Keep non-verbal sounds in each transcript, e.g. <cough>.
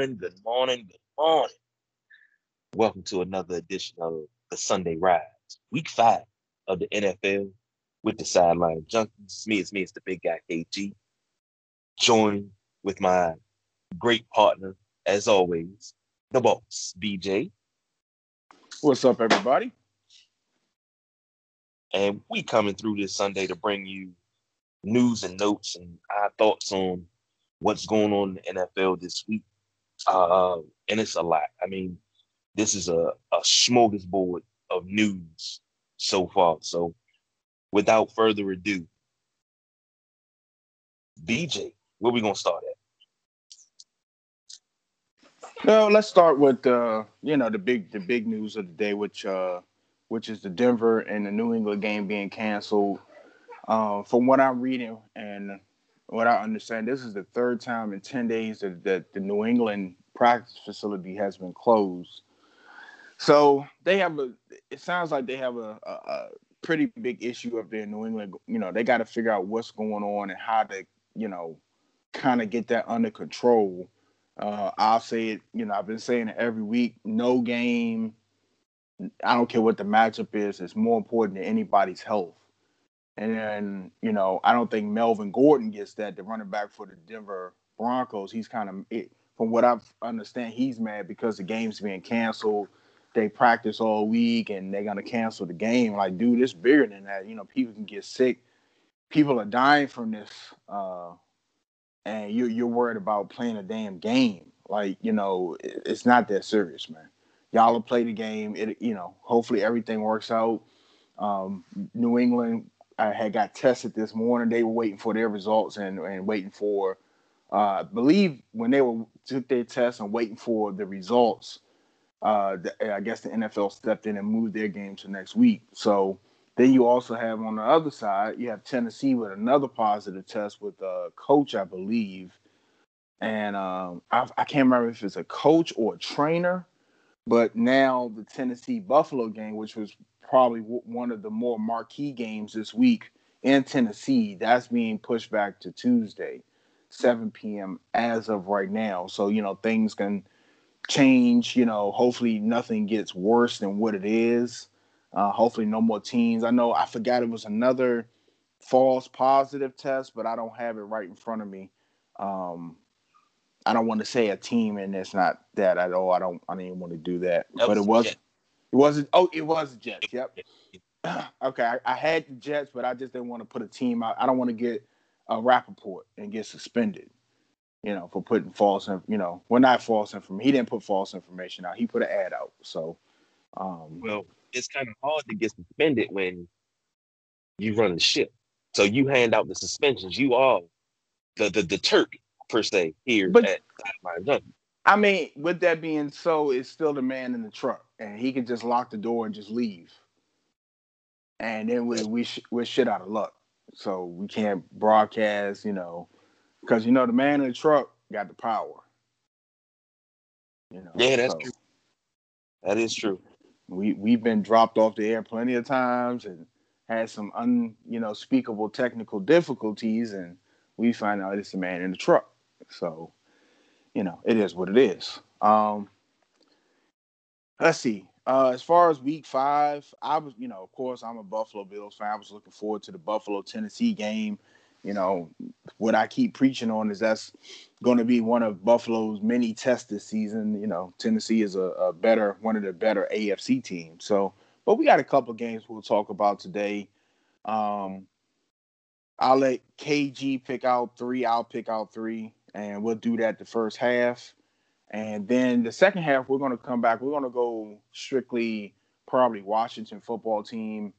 Good morning, good morning, good morning. Welcome to another edition of the Sunday Rise, week five of the NFL with the Sideline Junkies. It's me, it's me, it's the big guy KG. Joined with my great partner, as always, the boss, BJ. What's up, everybody? And we coming through this Sunday to bring you news and notes and our thoughts on what's going on in the NFL this week. Uh, and it's a lot. I mean, this is a, a smorgasbord of news so far. So without further ado, BJ, where we gonna start at? Well, let's start with uh, you know the big the big news of the day, which uh, which is the Denver and the New England game being canceled. Uh, from what I'm reading and what I understand, this is the third time in 10 days that, that the New England practice facility has been closed. So they have a, it sounds like they have a, a, a pretty big issue up there in New England. You know, they got to figure out what's going on and how to, you know, kind of get that under control. Uh, I'll say it, you know, I've been saying it every week no game. I don't care what the matchup is, it's more important than anybody's health. And then, you know, I don't think Melvin Gordon gets that. The running back for the Denver Broncos, he's kind of, from what I understand, he's mad because the game's being canceled. They practice all week and they're gonna cancel the game. Like, dude, it's bigger than that. You know, people can get sick. People are dying from this, uh, and you're you're worried about playing a damn game. Like, you know, it's not that serious, man. Y'all will play the game. It, you know, hopefully everything works out. Um, New England I had got tested this morning. They were waiting for their results and, and waiting for, uh, believe when they were took their test and waiting for the results, uh, the, I guess the NFL stepped in and moved their game to next week. So then you also have on the other side, you have Tennessee with another positive test with a coach, I believe. And um, I, I can't remember if it's a coach or a trainer, but now the Tennessee Buffalo game, which was probably one of the more marquee games this week in Tennessee. That's being pushed back to Tuesday, 7 p.m. as of right now. So, you know, things can change. You know, hopefully nothing gets worse than what it is. Uh, hopefully, no more teams. I know I forgot it was another false positive test, but I don't have it right in front of me. Um, I don't want to say a team, and it's not that at all. I don't. I didn't want to do that, but it was. It wasn't. Oh, it was Jets. Yep. <clears throat> okay, I, I, had the Jets, but I just didn't want to put a team out. I don't want to get a Rapoport and get suspended. You know, for putting false, you know, well, not false information. He didn't put false information out. He put an ad out. So, um, well, it's kind of hard to get suspended when you run the ship. So you hand out the suspensions. You are the the, the Turk per se here but, at I mean, with that being so, it's still the man in the truck, and he can just lock the door and just leave, and then we we sh- we're shit out of luck. So we can't broadcast, you know, because you know the man in the truck got the power. You know, yeah, that's so true. That is true. We we've been dropped off the air plenty of times and had some un you know speakable technical difficulties, and we find out it's the man in the truck. So you know, it is what it is. Um, let's see. Uh, as far as week five, I was, you know, of course, I'm a Buffalo Bills fan. I was looking forward to the Buffalo Tennessee game. You know, what I keep preaching on is that's going to be one of Buffalo's many tests this season. You know, Tennessee is a, a better, one of the better AFC teams. So, but we got a couple games we'll talk about today. Um, I'll let KG pick out three. I'll pick out three and we'll do that the first half. And then the second half, we're going to come back. We're going to go strictly probably Washington football team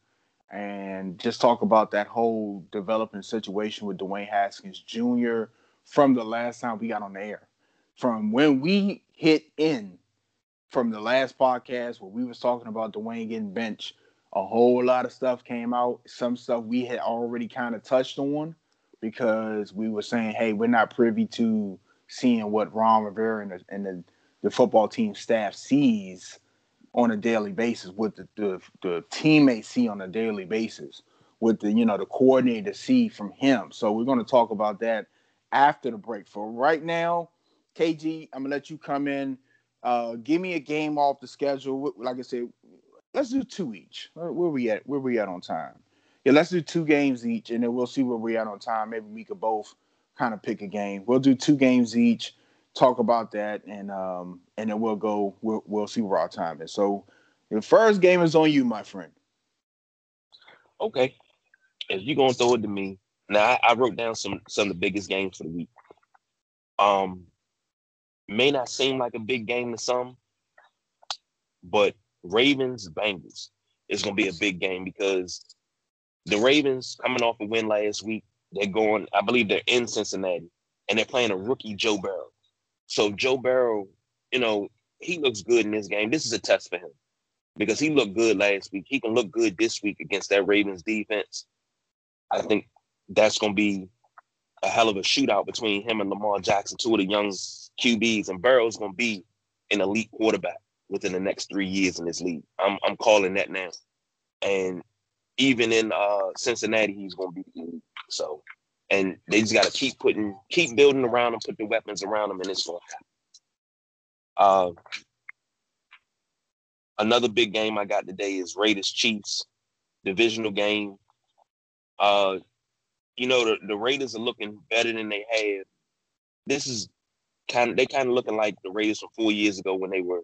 and just talk about that whole developing situation with Dwayne Haskins Jr. from the last time we got on the air. From when we hit in from the last podcast where we was talking about Dwayne getting benched, a whole lot of stuff came out. Some stuff we had already kind of touched on because we were saying, hey, we're not privy to seeing what Ron Rivera and the, and the, the football team staff sees on a daily basis, what the, the, the teammates see on a daily basis, what the you know the coordinator see from him. So we're going to talk about that after the break. For right now, KG, I'm gonna let you come in. Uh, give me a game off the schedule. Like I said, let's do two each. Where, where we at? Where we at on time? Yeah, let's do two games each, and then we'll see where we're at on time. Maybe we could both kind of pick a game. We'll do two games each. Talk about that, and um, and then we'll go. We'll we'll see where our time is. So, the first game is on you, my friend. Okay, if you're gonna throw it to me, now I, I wrote down some some of the biggest games for the week. Um, may not seem like a big game to some, but Ravens Bengals is to be a big game because the Ravens coming off a win last week. They're going, I believe they're in Cincinnati, and they're playing a rookie Joe Burrow. So Joe Burrow, you know, he looks good in this game. This is a test for him because he looked good last week. He can look good this week against that Ravens defense. I think that's going to be a hell of a shootout between him and Lamar Jackson, two of the young QBs, and Burrow's going to be an elite quarterback within the next three years in this league. I'm I'm calling that now. And even in uh, Cincinnati, he's going to be. So, and they just got to keep putting, keep building around him, put the weapons around him, and it's going to happen. Uh, another big game I got today is Raiders Chiefs divisional game. Uh, you know the, the Raiders are looking better than they have. This is kind of they kind of looking like the Raiders from four years ago when they were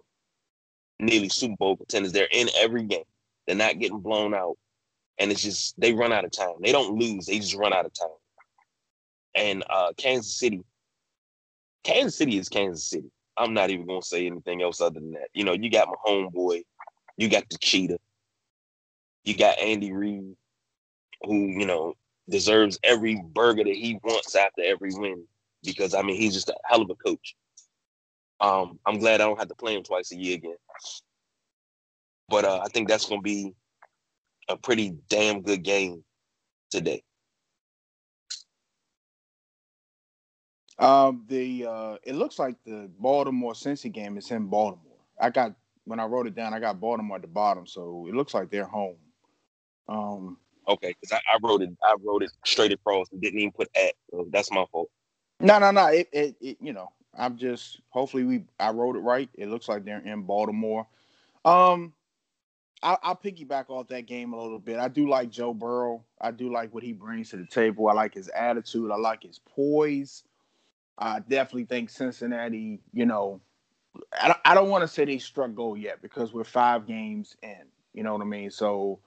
nearly Super Bowl contenders. They're in every game. They're not getting blown out, and it's just they run out of time. They don't lose. They just run out of time. And uh, Kansas City, Kansas City is Kansas City. I'm not even gonna say anything else other than that. You know, you got my homeboy, you got the cheetah, you got Andy Reid, who you know deserves every burger that he wants after every win because I mean he's just a hell of a coach. Um, I'm glad I don't have to play him twice a year again. But uh, I think that's to be a pretty damn good game today. Um, the uh, it looks like the Baltimore Cincy game is in Baltimore. I got when I wrote it down, I got Baltimore at the bottom, so it looks like they're home. Um, okay, because I, I, wrote it, I wrote it straight across and didn't even put at. So that's my fault. No, no, no. It, it, it, you know, I'm just hopefully we I wrote it right. It looks like they're in Baltimore. Um, I, I'll piggyback off that game a little bit. I do like Joe Burrow. I do like what he brings to the table. I like his attitude. I like his poise. I definitely think Cincinnati. You know, I I don't want to say they struck gold yet because we're five games in. You know what I mean? So,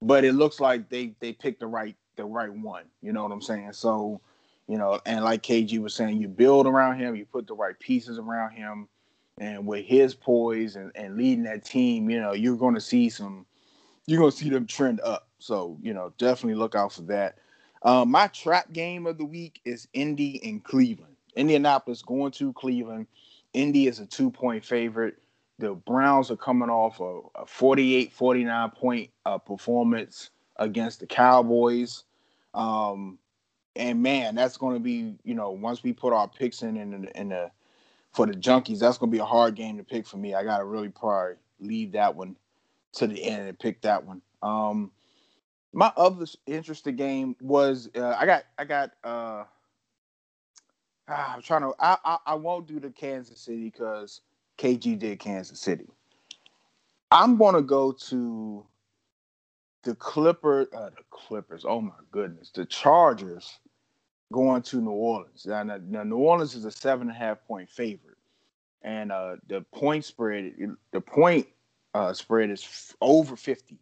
but it looks like they they picked the right the right one. You know what I'm saying? So you know, and like KG was saying, you build around him, you put the right pieces around him, and with his poise and, and leading that team, you know, you're going to see some, you're going to see them trend up. So, you know, definitely look out for that. Uh, my trap game of the week is Indy and Cleveland. Indianapolis going to Cleveland. Indy is a two point favorite. The Browns are coming off a, a 48 49 point uh, performance against the Cowboys. Um, and man, that's going to be you know once we put our picks in in in the for the junkies, that's to be a hard game to pick for me. I got to really probably leave that one to the end and pick that one. Um, my other interesting game was uh, I got I got uh, ah, I'm trying to I, I I won't do the Kansas City because KG did Kansas City. I'm gonna go to the Clipper, uh, the Clippers. Oh my goodness, the Chargers going to New Orleans. Now, now New Orleans is a seven and a half point favorite, and uh, the point spread, the point uh, spread is f- over fifty.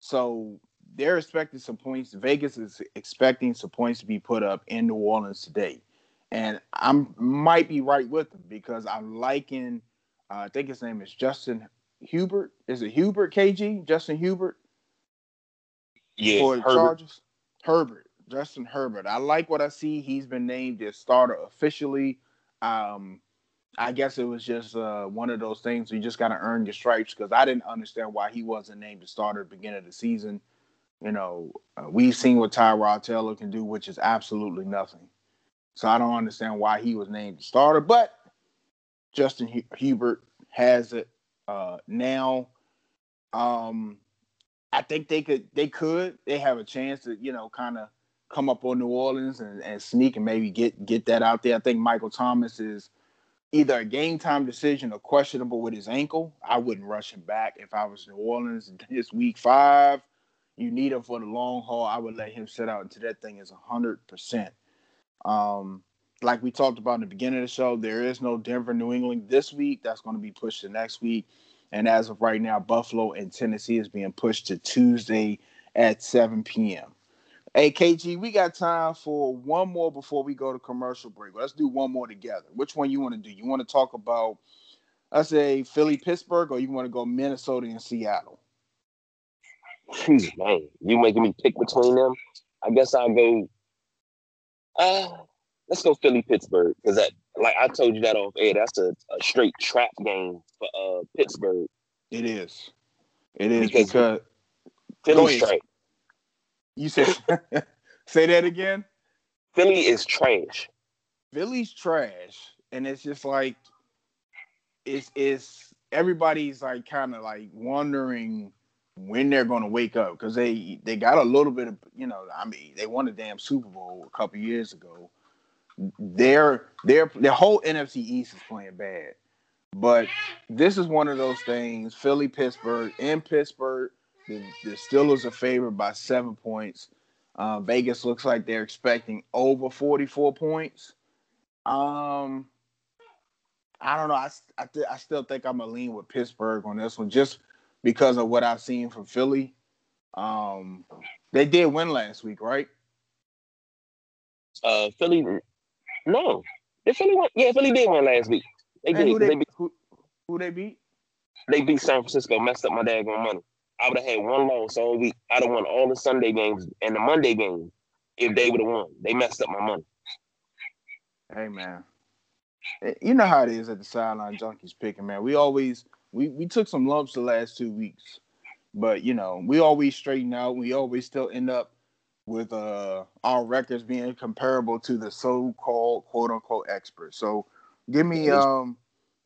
So they're expecting some points. Vegas is expecting some points to be put up in New Orleans today, and I might be right with them because I'm liking. Uh, I think his name is Justin Hubert. Is it Hubert KG? Justin Hubert. Yeah, for the Herbert. Chargers. Herbert. Justin Herbert. I like what I see. He's been named as starter officially. Um, I guess it was just uh, one of those things you just got to earn your stripes because I didn't understand why he wasn't named the starter at the beginning of the season. You know, uh, we've seen what Tyrod Taylor can do, which is absolutely nothing. So I don't understand why he was named the starter, but Justin H- Hubert has it uh, now. Um, I think they could, they could, they have a chance to, you know, kind of come up on New Orleans and, and sneak and maybe get get that out there. I think Michael Thomas is either a game time decision or questionable with his ankle. I wouldn't rush him back if I was New Orleans. <laughs> This week five, you need him for the long haul. I would let him sit out until that thing is hundred percent. Um, like we talked about in the beginning of the show, there is no Denver, New England this week. That's going to be pushed to next week. And as of right now, Buffalo and Tennessee is being pushed to Tuesday at 7 p.m. Hey, KG, we got time for one more before we go to commercial break. Let's do one more together. Which one you want to do? You want to talk about, I say, Philly, Pittsburgh, or you want to go Minnesota and Seattle? Man, you making me pick between them? I guess I'll go. Uh, let's go Philly Pittsburgh because that like I told you that off air. That's a, a straight trap game for uh Pittsburgh. It is. It is because, because Philly's trash. You said <laughs> say that again. Philly is trash. Philly's trash, and it's just like it's it's everybody's like kind of like wondering when they're going to wake up because they they got a little bit of you know I mean they won a damn Super Bowl a couple years ago their their their whole NFC East is playing bad. But this is one of those things. Philly, Pittsburgh, in Pittsburgh, the, the Steelers are favored by seven points. Uh, Vegas looks like they're expecting over 44 points. Um, I don't know. I, I, th- I still think I'm gonna lean with Pittsburgh on this one, just because of what I've seen from Philly. Um, they did win last week, right? Uh, Philly no, they Philly won. Yeah, Philly did win last week. They did. Who they, they beat, who, who they beat? They beat San Francisco. Messed up my daggone money. I would have had one loss all week. I'd have won all the Sunday games and the Monday games if they would have won. They messed up my money. Hey man, eh, you know how it is at the sideline junkies picking man. We always we we took some lumps the last two weeks, but you know we always straighten out. We always still end up with uh, our records being comparable to the so-called quote unquote experts. So give me um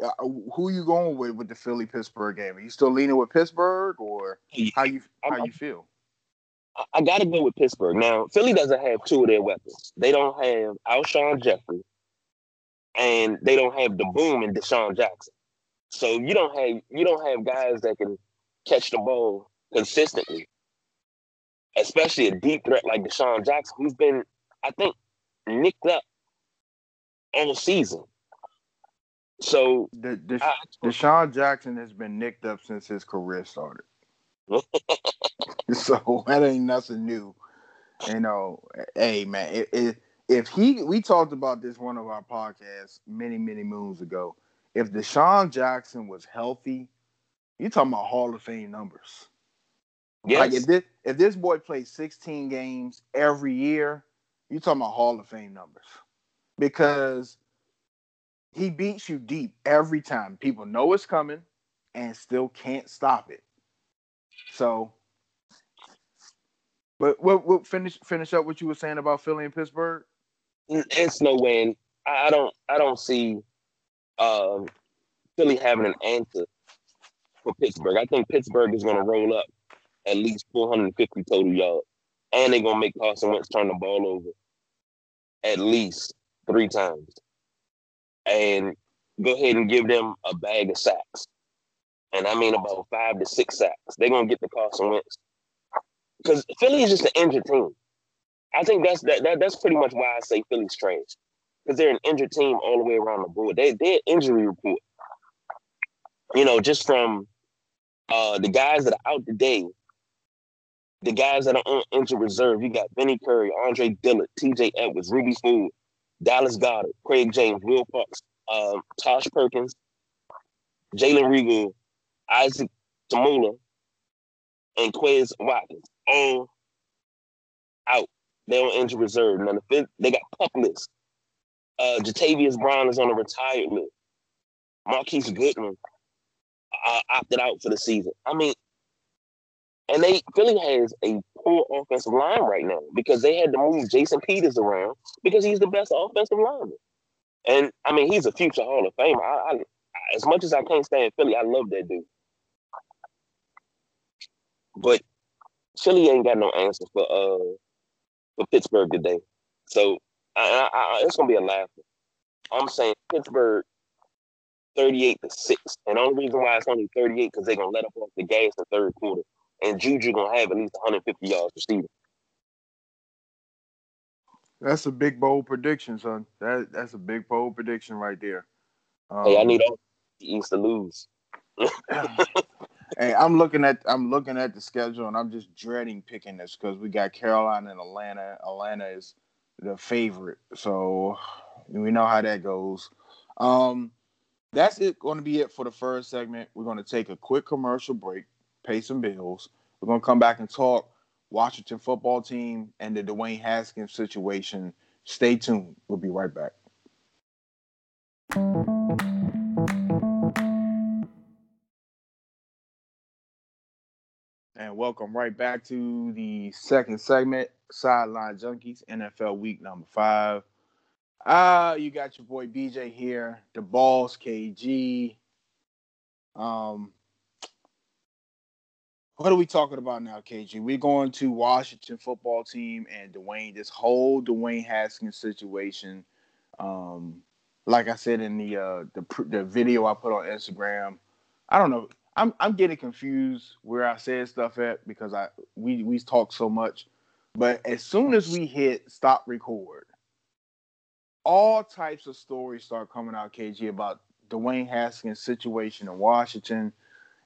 uh, who you going with with the Philly Pittsburgh game? Are you still leaning with Pittsburgh or how you how you feel? I got to go with Pittsburgh. Now, Philly doesn't have two of their weapons. They don't have Alshon Jeffery, and they don't have the boom and DeSean Jackson. So you don't have you don't have guys that can catch the ball consistently especially a deep threat like DeSean Jackson, who's been, I think, nicked up all season. So the, the, I, DeSean Jackson has been nicked up since his career started. <laughs> so that ain't nothing new. You know, hey man, it, it, if he we talked about this one of our podcasts many many moons ago. If DeSean Jackson was healthy, you talking about Hall of Fame numbers. Yes. Like if this if this boy plays 16 games every year, you talking about Hall of Fame numbers. Because he beats you deep every time. People know it's coming and still can't stop it. So but we'll, we'll finish finish up what you were saying about Philly and Pittsburgh. It's no win. I don't I don't see um, Philly having an answer for Pittsburgh. I think Pittsburgh is going to roll up at least 450 total yards. And they're gonna make Carson Wentz turn the ball over at least three times. And go ahead and give them a bag of sacks. And I mean about five to six sacks. They're gonna get the Carson Wentz. Because Philly is just an injured team. I think that's that, that that's pretty much why I say Philly's trash. Because they're an injured team all the way around the board. They they're injury report. You know, just from uh the guys that are out today the guys that are on injured reserve, you got Vinny Curry, Andre Dillard, TJ Edwards, Rudy Ford, Dallas Goedert, Craig James, Will Parks, um, Josh Perkins, Jalen Reagor, Isaac Tamula, and Quez Watkins all out. They're on injured reserve. Now the fifth, they got pup list. Uh, Jatavis Brown is on a retired list. Marquise Goodwin uh, opted out for the season. I mean, and they Philly has a poor offensive line right now because they had to move Jason Peters around because he's the best offensive lineman. And I mean, he's a future Hall of Famer. I, I, as much as I can't stand Philly, I love that dude. But Philly ain't got no answer for uh for Pittsburgh today. So I, I, it's gonna be a laugh. I'm saying Pittsburgh 38 to 6. And the only reason why it's only 38 because they're gonna let up off the gas the third quarter. And Juju gonna have at least 150 yards receiving. That's a big bold prediction, son. That that's a big bold prediction right there. Um, hey, I need all the East to lose. <laughs> hey, I'm looking at I'm looking at the schedule and I'm just dreading picking this because we got Carolina and Atlanta. Atlanta is the favorite, so we know how that goes. Um, that's it. Going to be it for the first segment. We're going to take a quick commercial break, pay some bills. We're going to come back and talk Washington football team and the Dwayne Haskins situation. Stay tuned. We'll be right back. And welcome right back to the second segment, Sideline Junkies, NFL Week number five. Uh, you got your boy BJ here, the Balls KG. Um, what are we talking about now, KG? We're going to Washington football team and Dwayne. This whole Dwayne Haskins situation. Um, like I said in the uh the the video I put on Instagram, I don't know. I'm I'm getting confused where I said stuff at because I we we talk so much. But as soon as we hit stop record, all types of stories start coming out, KG, about Dwayne Haskins' situation in Washington,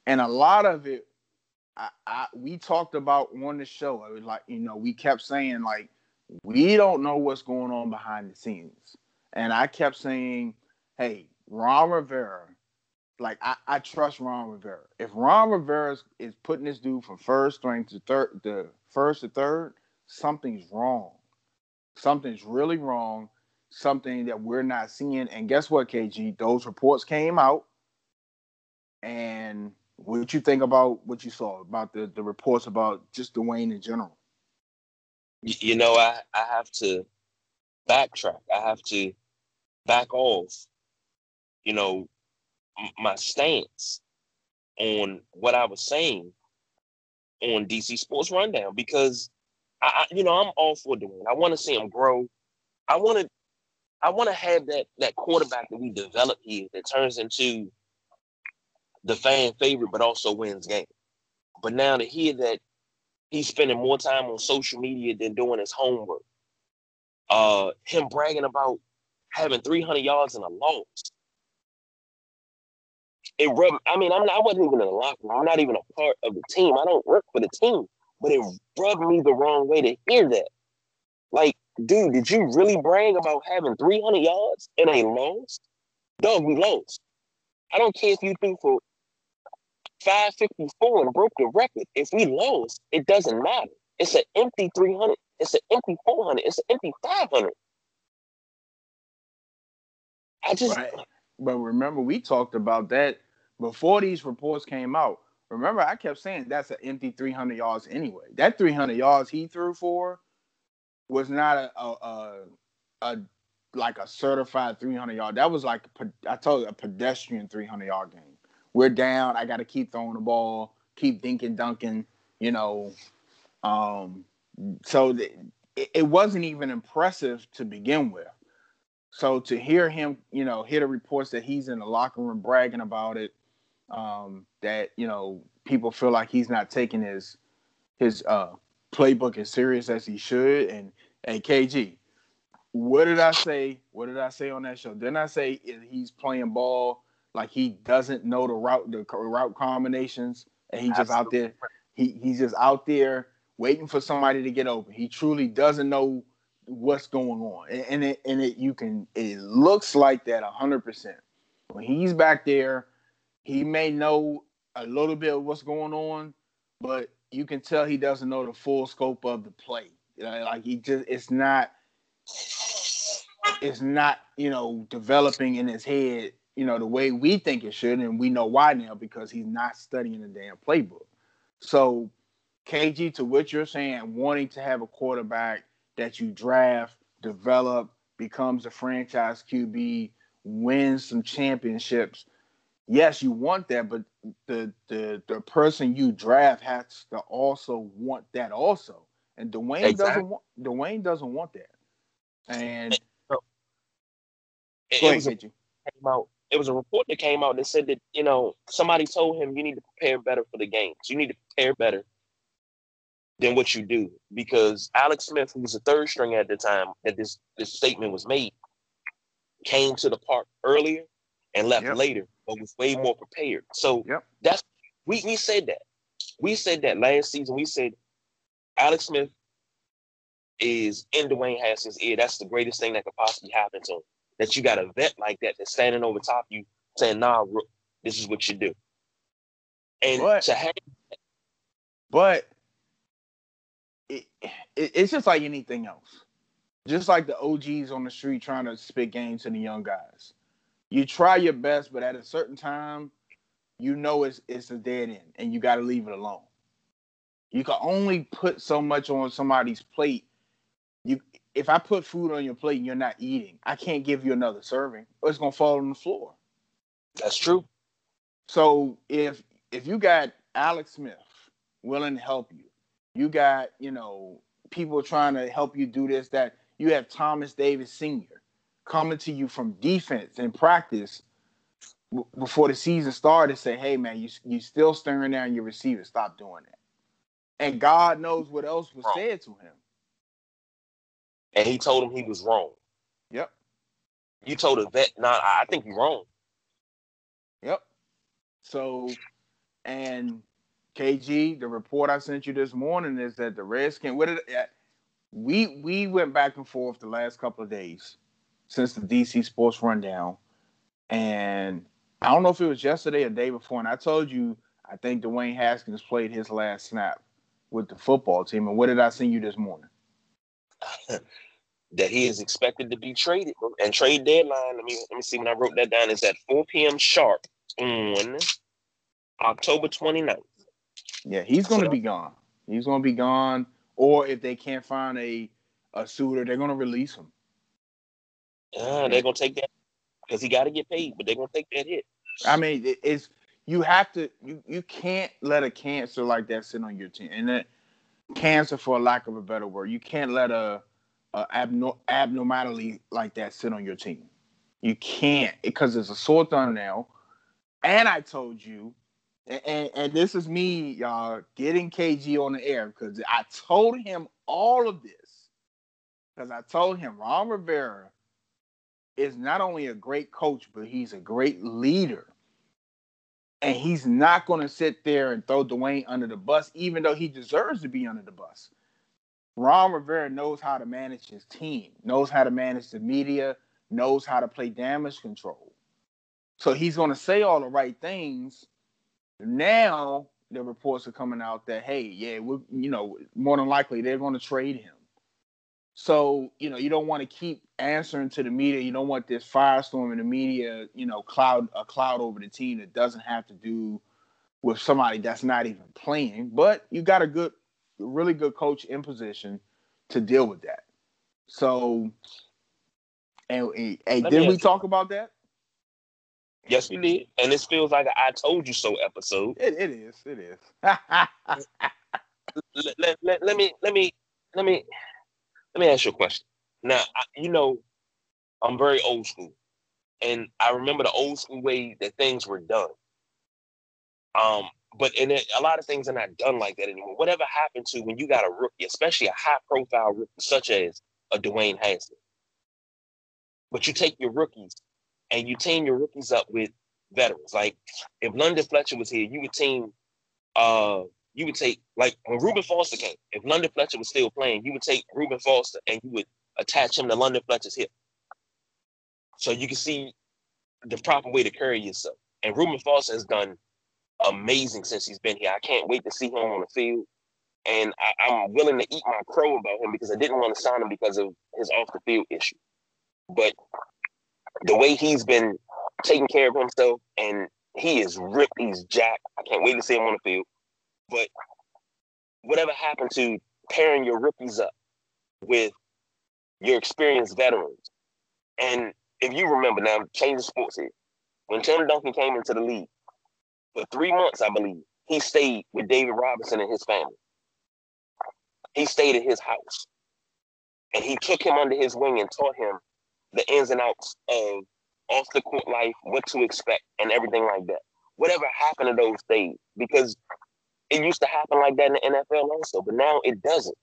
and a lot of it, I, I, we talked about on the show. It was like you know, we kept saying like we don't know what's going on behind the scenes, and I kept saying, hey, Ron Rivera, like I, I trust Ron Rivera. If Ron Rivera is, is putting this dude from first string to third, the first to third, something's wrong. Something's really wrong something that we're not seeing. And guess what, KG? Those reports came out. And what you think about what you saw about the, the reports about just Dwayne in general? You know, I, I have to backtrack. I have to back off, you know, my stance on what I was saying on DC Sports Rundown because I, you know, I'm all for Dwayne. I want to see him grow. I want to I want to have that that quarterback that we develop here that turns into the fan favorite, but also wins games. But now to hear that he's spending more time on social media than doing his homework, uh, him bragging about having 300 yards in a loss. It rubbed. I mean, I'm not, I wasn't even in the locker room. I'm not even a part of the team. I don't work for the team. But it rubbed me the wrong way to hear that. Like dude, did you really brag about having 300 yards in a loss? Dog, we lost. I don't care if you threw for 554 and broke the record. If we lose, it doesn't matter. It's an empty 300. It's an empty 400. It's an empty 500. I just. Right. But remember, we talked about that before these reports came out. Remember, I kept saying that's an empty 300 yards anyway. That 300 yards he threw for was not a a, a, a like a certified 300 yard. That was like I told you a pedestrian 300 yard game. We're down. I got to keep throwing the ball, keep dinking, dunking. You know, um, so the, it, wasn't even impressive to begin with. So to hear him, you know, hear the reports that he's in the locker room bragging about it, um, that you know people feel like he's not taking his his uh, playbook as serious as he should. And hey, KG, what did I say? What did I say on that show? Didn't I say he's playing ball like he doesn't know the route, the route combinations, and he's just out there. He he's just out there waiting for somebody to get open. He truly doesn't know what's going on, and, and it and it you can it looks like that hundred percent. When he's back there, he may know a little bit of what's going on, but you can tell he doesn't know the full scope of the play. You know, like he just it's not it's not, you know, developing in his head, you know, the way we think it should, and we know why now because he's not studying the damn playbook. So KG, to what you're saying, wanting to have a quarterback that you draft, develop, becomes a franchise QB, wins some championships yes, you want that, but the the the person you draft has to also want that also. and Dwayne Exactly. doesn't want Dwayne doesn't want that. And go it ahead, was a, KG. came out. It was a report that came out that said that you know somebody told him you need to prepare better for the games. You need to prepare better than what you do because Alex Smith, who was a third string at the time that this this statement was made, came to the park earlier and left Yep. later, but was way more prepared. So Yep. that's we we said that. We said that last season. We said Alex Smith is in Dwayne Haskins' ear. That's the greatest thing that could possibly happen to him. That you got a vet like that that's standing over top of you saying, nah, this is what you do. And But- to have But it, it, it's just like anything else. Just like the OGs on the street trying to spit game to the young guys. You try your best, but at a certain time, you know it's it's a dead end, and you got to leave it alone. You can only put so much on somebody's plate. You, if I put food on your plate and you're not eating, I can't give you another serving, or it's gonna fall on the floor. that's true. So if if you got Alex Smith willing to help you, you got you know people trying to help you do this that you have Thomas Davis Sr. coming to you from defense and practice w- before the season started and say, hey man, you you still staring down your receiver, stop doing that. And God knows what else was said to him. And he told him he was wrong. Yep, You told a vet, nah, I I think you're wrong. yep. So, and KG, the report I sent you this morning is that the Redskins. What did uh, we we went back and forth the last couple of days since the DC Sports Rundown, and I don't know if it was yesterday or day before, and I told you I think Dwayne Haskins played his last snap with the football team. And what did I send you this morning? <laughs> That he is expected to be traded. And trade deadline, let me let me see when I wrote that down, is at 4 p.m. sharp on October 29th. Yeah, he's going to So- be gone. He's going to be gone. Or if they can't find a a suitor, they're going to release him. Uh, they're gonna take that because he got to get paid, but they're gonna take that hit. I mean, it- it's you have to you you can't let a cancer like that sit on your team, and that cancer, for lack of a better word, you can't let a, a abnor- abnormality like that sit on your team. You can't because it's a sore thumbnail. And I told you, and, and this is me, y'all, getting KG on the air because I told him all of this because I told him Ron Rivera is not only a great coach, but he's a great leader. And he's not going to sit there and throw Dwayne under the bus, even though he deserves to be under the bus. Ron Rivera knows how to manage his team, knows how to manage the media, knows how to play damage control. So he's going to say all the right things. Now the reports are coming out that hey, yeah, we you know more than likely they're going to trade him. So you know you don't want to keep answering to the media. You don't want this firestorm in the media, you know, cloud a cloud over the team that doesn't have to do with somebody that's not even playing. But you got a good, really good coach in position to deal with that. So, and, and, and did we you- talk about that? Yes, we did, and this feels like a "I told you so" episode. It, it is. It is. <laughs> let, let, let, let me let me let me let me ask you a question. Now, I, you know, I'm very old school, and I remember the old school way that things were done. Um, but and it, a lot of things are not done like that anymore. Whatever happened to when you got a rookie, especially a high profile rookie such as a Dwayne Haskins, but you take your rookies and you team your rookies up with veterans. Like if London Fletcher was here, you would team uh you would take like when Reuben Foster came, if London Fletcher was still playing, you would take Reuben Foster and you would attach him to London Fletcher's hip. So you can see the proper way to carry yourself. And Reuben Foster has done amazing since he's been here. I can't wait to see him on the field. And I, I'm willing to eat my crow about him because I didn't want to sign him because of his off the field issue. But the way he's been taking care of himself and he is ripped, he's jacked. I can't wait to see him on the field. But whatever happened to pairing your rookies up with your experienced veterans? And if you remember now, change the sports here. When Tim Duncan came into the league, for three months, I believe, he stayed with David Robinson and his family. he stayed at his house. And he took him under his wing and taught him the ins and outs of off the court life, what to expect, and everything like that. Whatever happened to those days, because it used to happen like that in the NFL also, but now it doesn't.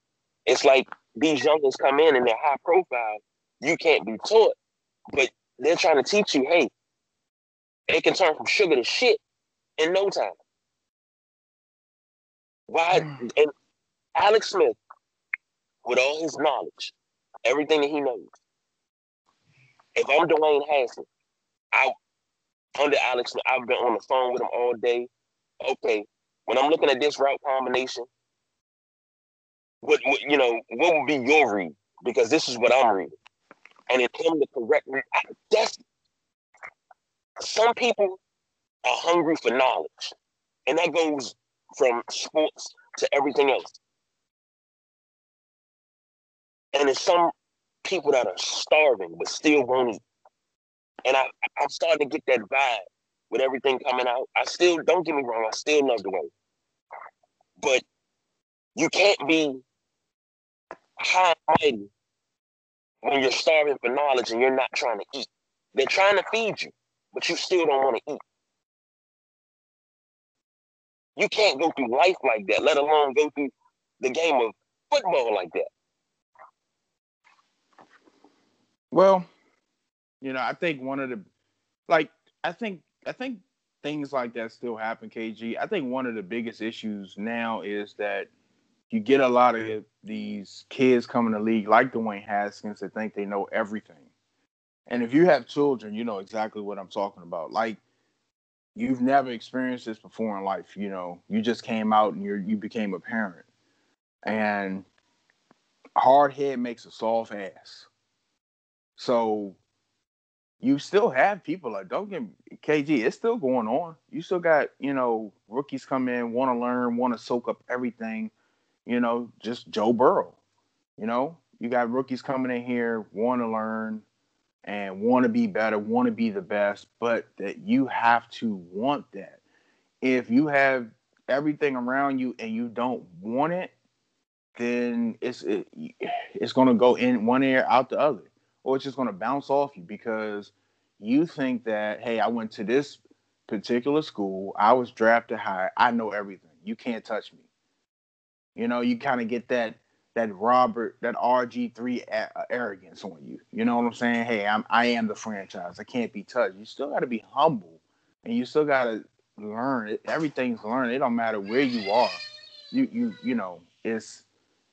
It's like these youngins come in and they're high profile. You can't be taught, but they're trying to teach you, hey, it can turn from sugar to shit in no time. Why? Mm. And Alex Smith, with all his knowledge, everything that he knows, if I'm Dwayne Haskins, I under Alex Smith, I've been on the phone with him all day. Okay, when I'm looking at this route combination, what, what you know, what would be your read? Because this is what I'm reading, and in him the correct read. That's some people are hungry for knowledge, and that goes from sports to everything else. And there's some people that are starving but still won't eat. And I, I'm starting to get that vibe with everything coming out. I still, don't get me wrong, I still love the way. But you can't be high and mighty when you're starving for knowledge and you're not trying to eat. They're trying to feed you, but you still don't want to eat. You can't go through life like that, let alone go through the game of football like that. Well, you know, I think one of the like I think I think things like that still happen, KG. I think one of the biggest issues now is that you get a lot of these kids coming to league like Dwayne Haskins that think they know everything. And if you have children, you know exactly what I'm talking about. Like you've never experienced this before in life. You know, you just came out and you you became a parent, and hard head makes a soft ass. So you still have people like don't get KG. It's still going on. You still got you know rookies come in, want to learn, want to soak up everything. You know, just Joe Burrow. You know, you got rookies coming in here, want to learn, and want to be better, want to be the best, but that you have to want that. If you have everything around you and you don't want it, then it's it, it's going to go in one ear out the other, or it's just going to bounce off you because you think that hey, I went to this particular school, I was drafted high, I know everything. You can't touch me. You know, you kind of get that that Robert, that RG three uh, arrogance on you. You know what I'm saying? Hey, I'm I am the franchise. I can't be touched. You still got to be humble, and you still got to learn. Everything's learned. It don't matter where you are. You you you know it's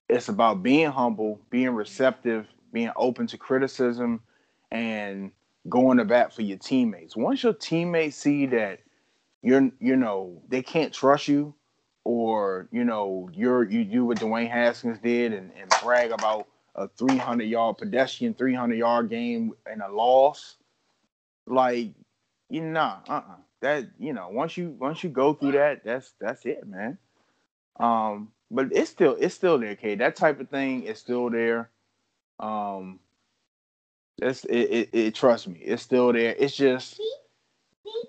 it's about being humble, being receptive, being open to criticism, and going to bat for your teammates. Once your teammates see that you're you know they can't trust you or you know you're you do what Dwayne Haskins did and, and brag about a 300 yard pedestrian 300 yard game and a loss like you know uh-uh. That you know once you once you go through that that's that's it man. Um but it's still it's still there okay that type of thing is still there. Um that's it, it, it trust me it's still there. It's just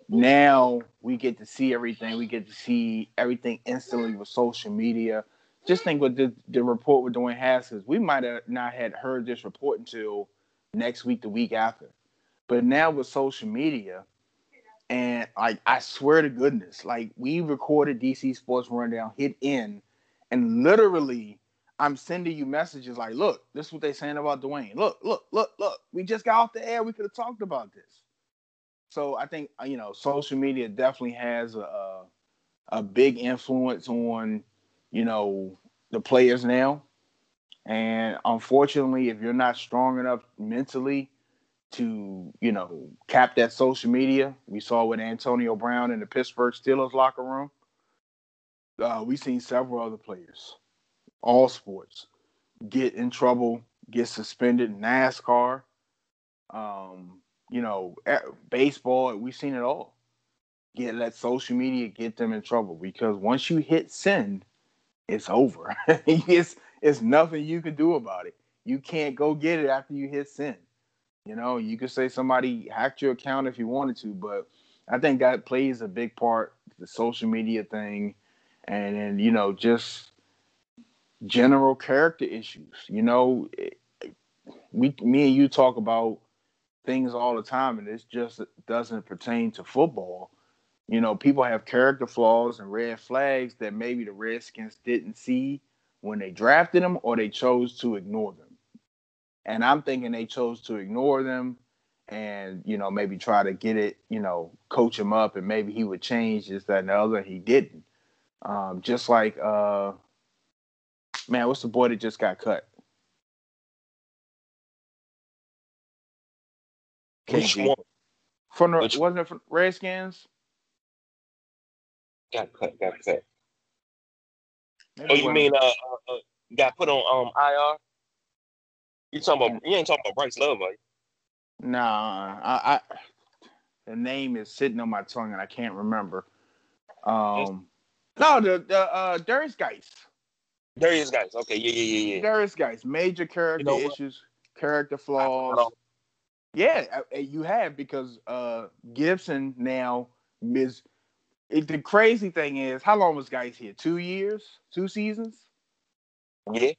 now we get to see everything. We get to see everything instantly with social media. Just think what the, the report with Dwayne Haskins, we might have not had heard this report until next week, the week after. But now with social media, and like I swear to goodness, like we recorded DC Sports Rundown, hit in, and literally I'm sending you messages like, look, this is what they're saying about Dwayne. Look, look, look, look. We just got off the air. We could have talked about this. So I think uh, you know social media definitely has a a big influence on you know the players now. And unfortunately, if you're not strong enough mentally to, you know, cap that social media, we saw with Antonio Brown in the Pittsburgh Steelers locker room. Uh, we've seen several other players, all sports, get in trouble, get suspended. NASCAR, um, you know, eh, baseball, we've seen it all. Get let social media get them in trouble because once you hit send, it's over. <laughs> it's it's nothing you can do about it. You can't go get it after you hit send. You know, you could say somebody hacked your account if you wanted to, but I think that plays a big part, the social media thing, and then you know just general character issues. You know, we, me and you talk about things all the time, and it just doesn't pertain to football. You know, people have character flaws and red flags that maybe the Redskins didn't see when they drafted them, or they chose to ignore them. And I'm thinking they chose to ignore them and you know maybe try to get it you know coach him up and maybe he would change this that and the other he didn't um, just like uh man what's the boy that just got cut Which KG. one? from the Which- wasn't it from Redskins Got cut, got cut. Maybe Oh, you mean uh, uh, uh got put on um IR? You talking about you ain't talking about Bryce Love, are you? Nah, I, I the name is sitting on my tongue and I can't remember. Um, no, the the uh, Darius Guice, Darius Guice. Okay, yeah, yeah, yeah, yeah. Darius Guice, major character know issues, character flaws. Yeah, uh, you have because uh, Gibson now is. It, the crazy thing is, how long was Guice here? Two years, two seasons. Yeah,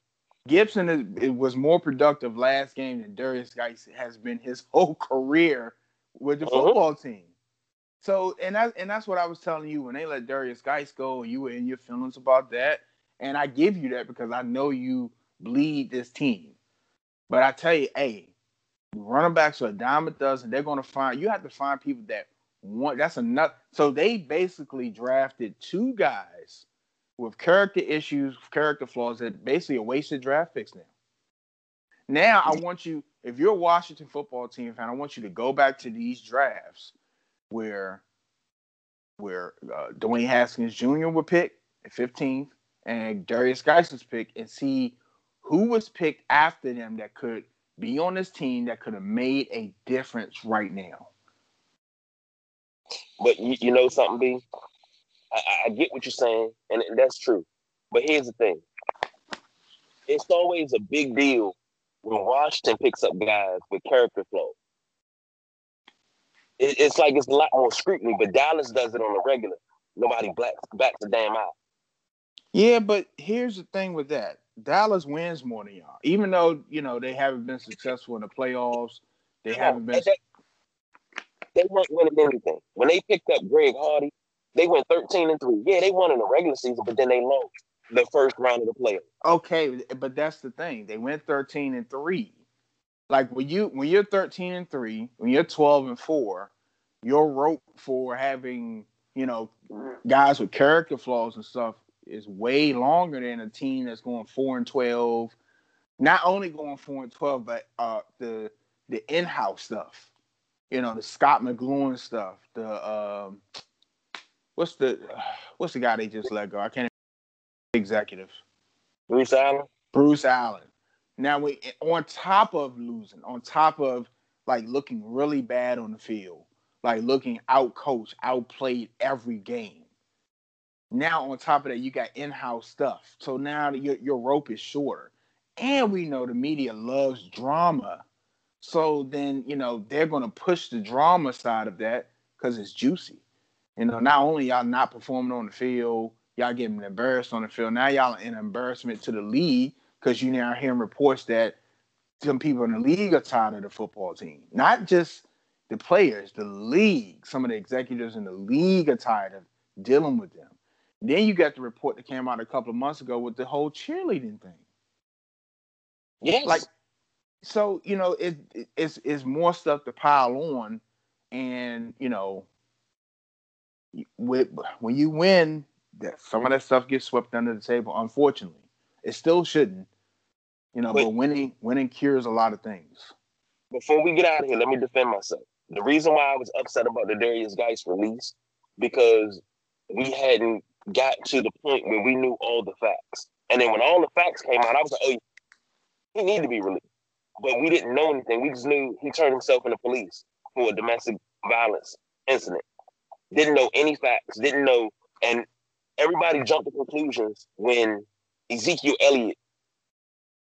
Gibson is, it was more productive last game than Darius Guice has been his <laughs> whole career with the Mhm. football team. So, and that, and that's what I was telling you when they let Darius Guice go, and you were in your feelings about that. And I give you that because I know you bleed this team. But I tell you, hey, running backs are a dime a dozen. They're going to find you have to find people that want. That's enough. So they basically drafted two guys with character issues, character flaws that basically are wasted draft picks now. Now I want you, if you're a Washington football team fan, I want you to go back to these drafts where where uh, Dwayne Haskins Jr. would pick at 15th and Darius Geisler's pick and see who was picked after them that could be on this team that could have made a difference right now. but you, you know something, B. I, I- get what you're saying, and that's true. But here's the thing: it's always a big deal when Washington picks up guys with character flaws. It, it's like it's a lot more scrutiny, but Dallas does it on a regular. Nobody blacks backs a damn eye. Yeah, but here's the thing with that. Dallas wins more than y'all. Even though, you know, they haven't been successful in the playoffs. They No, haven't been that- they weren't winning anything. When they picked up Greg Hardy, they went 13 and 3. Yeah, they won in the regular season, but then they lost the first round of the playoffs. okay, but that's the thing. They went 13 and 3. Like when you when you're 13 and 3, when you're 12 and 4, your rope for having, you know, guys with character flaws and stuff is way longer than a team that's going 4 and 12. Not only going 4 and 12, but uh the the in-house stuff. You know, the Scot McCloughan stuff, the um what's the what's the guy they just let go? I can't executive. Bruce Allen, Bruce Allen. Now we on top of losing, on top of like looking really bad on the field, like looking out coached, outplayed every game. Now on top of that, you got in-house stuff. So now your your rope is shorter. And we know the media loves drama. So then, you know, they're gonna push the drama side of that because it's juicy. You know, not only y'all not performing on the field, y'all getting embarrassed on the field. Now y'all an embarrassment to the league because you now hearing reports that some people in the league are tired of the football team. Not just the players, the league. Some of the executives in the league are tired of dealing with them. Then you got the report that came out a couple of months ago with the whole cheerleading thing. yes. Like, so you know, it, it it's it's more stuff to pile on, and you know, with when you win, that some of that stuff gets swept under the table. Unfortunately, it still shouldn't. You know, But- but winning winning cures a lot of things. before we get out of here, let me defend myself. The reason why I was upset about the Darius Guice release because we hadn't got to the point where we knew all the facts. And then when all the facts came out, I was like, oh, he needed to be released. But we didn't know anything. We just knew he turned himself into police for a domestic violence incident. Didn't know any facts, didn't know. And everybody jumped to conclusions when Ezekiel Elliott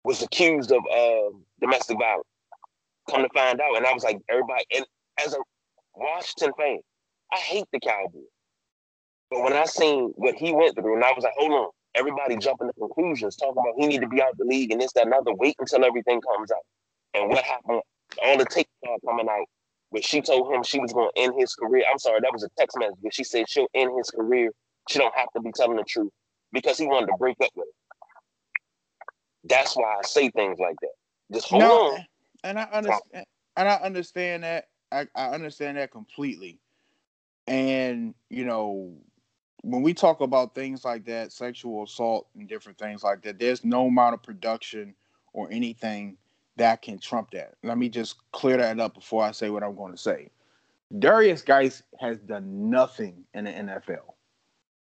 was accused of uh, domestic violence come to find out. And I was like, everybody, and as a Washington fan, I hate the Cowboys. But when I seen what he went through, and I was like, hold on, everybody jumping to conclusions, talking about he need to be out the league and this, that, another. Wait until everything comes out. And what happened? All the tapes are coming out. Where she told him she was going to end his career. I'm sorry, that was a text message. But she said she'll end his career. She don't have to be telling the truth because he wanted to break up with her. That's why I say things like that. Just hold no, on. And I understand. And I understand that. I, I understand that completely. And you know, when we talk about things like that, sexual assault and different things like that, there's no amount of production or anything that can trump that. Let me just clear that up before I say what I'm going to say. Darius Guice has done nothing in the NFL,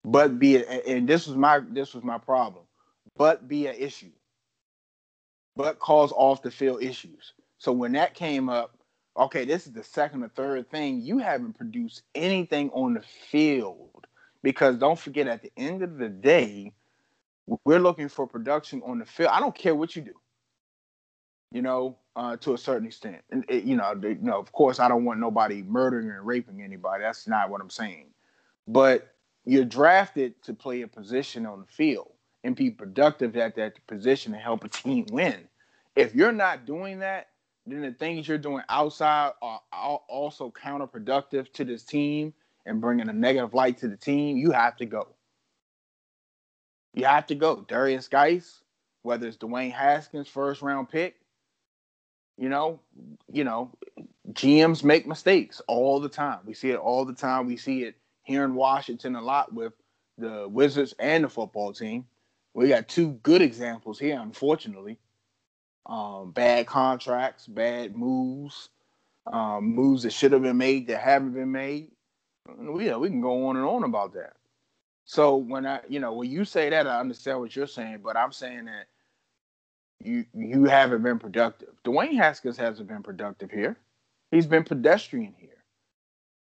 but be it, and this was my this was my problem, but be an issue, but cause off the field issues. So when that came up, okay, this is the second or third thing you haven't produced anything on the field because don't forget at the end of the day, we're looking for production on the field. I don't care what you do you know, uh, to a certain extent. And it, you know, the, you know, of course, I don't want nobody murdering and raping anybody. That's not what I'm saying. But you're drafted to play a position on the field and be productive at that position and help a team win. If you're not doing that, then the things you're doing outside are also counterproductive to this team and bringing a negative light to the team. You have to go. You have to go. Darius Guice, whether it's Dwayne Haskins, first round pick, you know, you know, GMs make mistakes all the time. We see it all the time. We see it here in Washington a lot with the Wizards and the football team. We got two good examples here, unfortunately. Um, bad contracts, bad moves, um, moves that should have been made that haven't been made. We, yeah, we can go on and on about that. So when I, you know, when you say that, I understand what you're saying, but I'm saying that you you haven't been productive. Dwayne Haskins hasn't been productive here. He's been pedestrian here.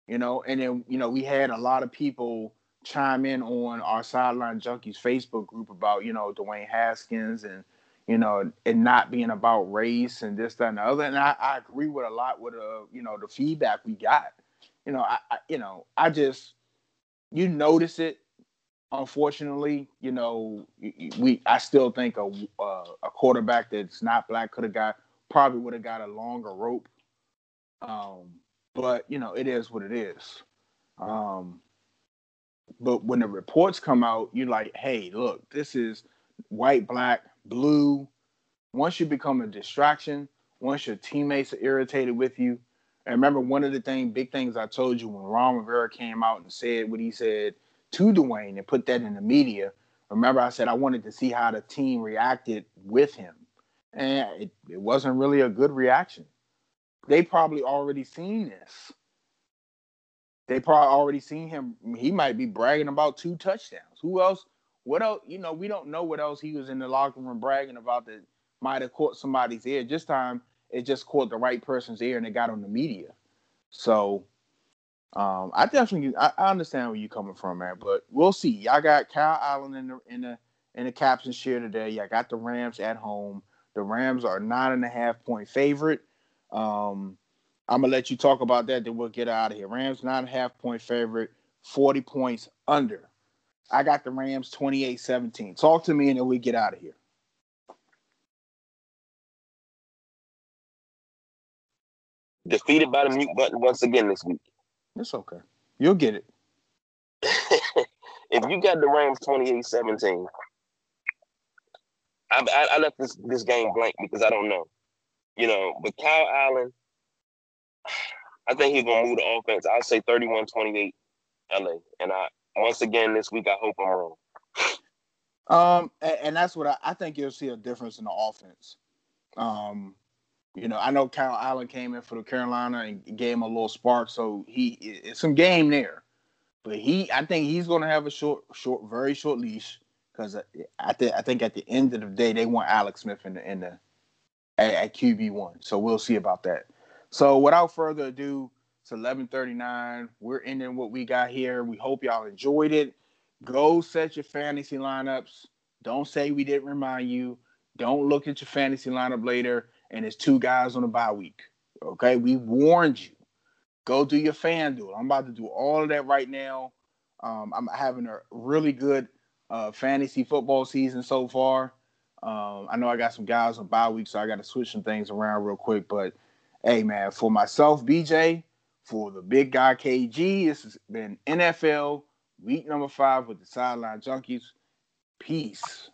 You know, and then you know we had a lot of people chime in on our sideline junkies Facebook group about you know Dwayne Haskins and you know it not being about race and this that and the other. And I, I agree with a lot with uh you know the feedback we got. You know I, I you know I just you notice it unfortunately, you know, we I still think a uh, a quarterback that's not black could have got probably would have got a longer rope. Um, but you know, it is what it is. Um, but when the reports come out, you're like, hey, look, this is white, black, blue. Once you become a distraction, once your teammates are irritated with you, and remember one of the thing, big things I told you when Ron Rivera came out and said what he said to Dwayne and put that in the media. Remember, I said I wanted to see how the team reacted with him, and it, it wasn't really a good reaction. They probably already seen this. They probably already seen him. He might be bragging about two touchdowns. Who else? What else? You know, we don't know what else he was in the locker room bragging about that might have caught somebody's ear. This time, it just caught the right person's ear and it got on the media. So um, I definitely I, I, understand where you're coming from, man. But we'll see. Y'all got Kyle Allen in the in the in the captain's chair today. Y'all got the Rams at home. The Rams are nine and a half point favorite. Um, I'm gonna let you talk about that. Then we'll get out of here. Rams nine and a half point favorite, 40 points under. I got the Rams 28-17. Talk to me and then we get out of here. Defeated by the mute button once again this week. It's okay. You'll get it. <laughs> if you got the Rams 28-17, I, I, I, left this, this game blank because I don't know. You know, but Kyle Allen, I think he's gonna move the offense. I'll say 31-28 LA. And I once again this week I hope I'm wrong. Um, and, and that's what I, I think you'll see a difference in the offense. Um, you know, I know Kyle Allen came in for the Carolina and gave him a little spark, so he it's some game there. But he, I think he's going to have a short, short, very short leash because uh, I, th- I think at the end of the day they want Alex Smith in the in the at, at QB one. So we'll see about that. So without further ado, it's eleven thirty nine. We're ending what we got here. We hope y'all enjoyed it. Go set your fantasy lineups. Don't say we didn't remind you. Don't look at your fantasy lineup later and it's two guys on a bye week. Okay, we warned you. Go do your FanDuel. I'm about to do all of that right now. Um, I'm having a really good uh, fantasy football season so far. Um, I know I got some guys on bye week, so I got to switch some things around real quick. But hey, man, for myself, BJ, for the big guy KG, this has been NFL week number five with the Sideline Junkies. Peace.